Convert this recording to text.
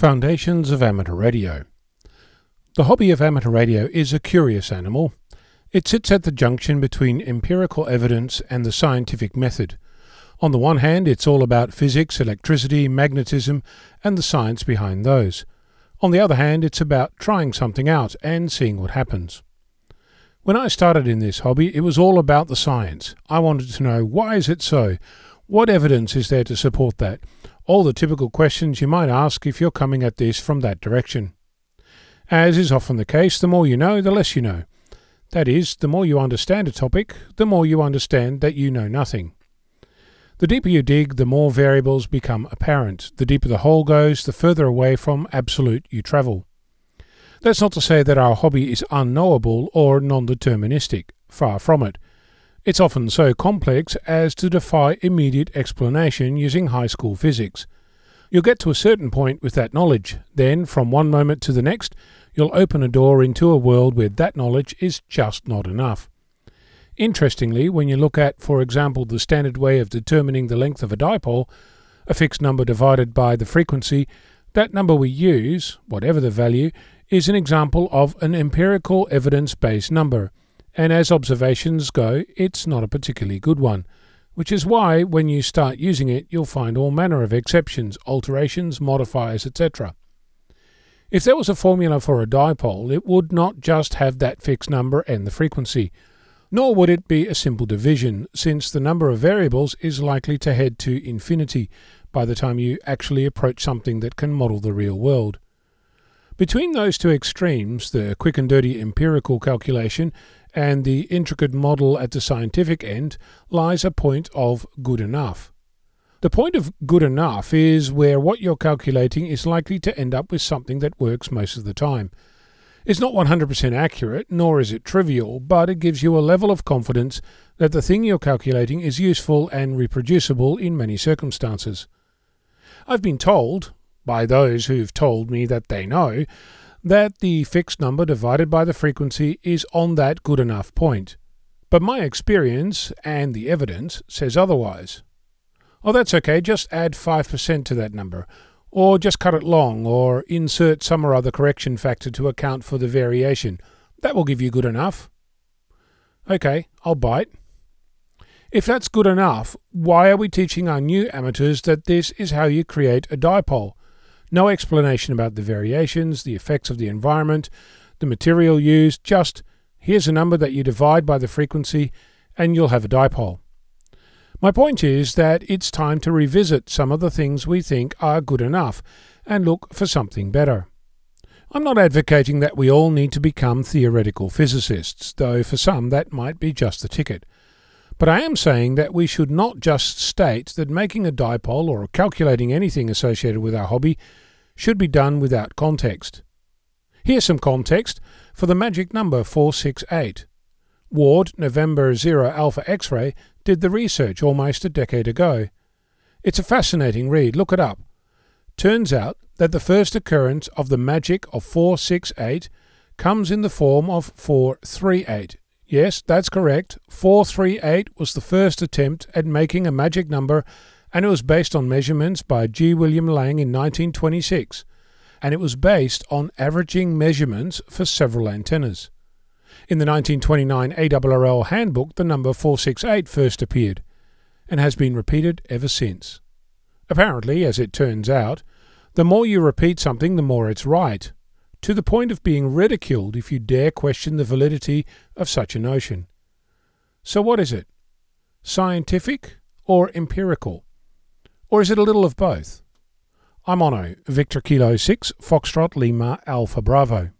Foundations of Amateur Radio. The hobby of amateur radio is a curious animal. It sits at the junction between empirical evidence and the scientific method. On the one hand, it's all about physics, electricity, magnetism, and the science behind those. On the other hand, it's about trying something out and seeing what happens. When I started in this hobby, it was all about the science. I wanted to know why is it so? What evidence is there to support that? All the typical questions you might ask if you're coming at this from that direction. As is often the case, the more you know, the less you know. That is, the more you understand a topic, the more you understand that you know nothing. The deeper you dig, the more variables become apparent. The deeper the hole goes, the further away from absolute you travel. That's not to say that our hobby is unknowable or non deterministic. Far from it. It's often so complex as to defy immediate explanation using high school physics. You'll get to a certain point with that knowledge, then, from one moment to the next, you'll open a door into a world where that knowledge is just not enough. Interestingly, when you look at, for example, the standard way of determining the length of a dipole, a fixed number divided by the frequency, that number we use, whatever the value, is an example of an empirical evidence based number, and as observations go, it's not a particularly good one, which is why when you start using it, you'll find all manner of exceptions, alterations, modifiers, etc. If there was a formula for a dipole, it would not just have that fixed number and the frequency, nor would it be a simple division, since the number of variables is likely to head to infinity by the time you actually approach something that can model the real world. Between those two extremes, the quick and dirty empirical calculation and the intricate model at the scientific end, lies a point of good enough. The point of good enough is where what you're calculating is likely to end up with something that works most of the time. It's not 100% accurate, nor is it trivial, but it gives you a level of confidence that the thing you're calculating is useful and reproducible in many circumstances. I've been told, by those who've told me that they know, that the fixed number divided by the frequency is on that good enough point. But my experience and the evidence says otherwise. Oh, that's okay, just add 5% to that number, or just cut it long, or insert some or other correction factor to account for the variation. That will give you good enough. Okay, I'll bite. If that's good enough, why are we teaching our new amateurs that this is how you create a dipole? No explanation about the variations, the effects of the environment, the material used, just here's a number that you divide by the frequency and you'll have a dipole. My point is that it's time to revisit some of the things we think are good enough and look for something better. I'm not advocating that we all need to become theoretical physicists, though for some that might be just the ticket. But I am saying that we should not just state that making a dipole or calculating anything associated with our hobby should be done without context. Here's some context for the magic number 468. Ward, November 0 Alpha X ray, did the research almost a decade ago. It's a fascinating read, look it up. Turns out that the first occurrence of the magic of 468 comes in the form of 438 Yes, that's correct. 438 was the first attempt at making a magic number, and it was based on measurements by G. William Lang in 1926, and it was based on averaging measurements for several antennas. In the 1929 ARRL handbook, the number 468 first appeared, and has been repeated ever since. Apparently, as it turns out, the more you repeat something, the more it's right to the point of being ridiculed if you dare question the validity of such a notion. So, what is it? Scientific or empirical? Or is it a little of both? I'm Onno, Victor Kilo 6, Foxtrot Lima Alpha Bravo.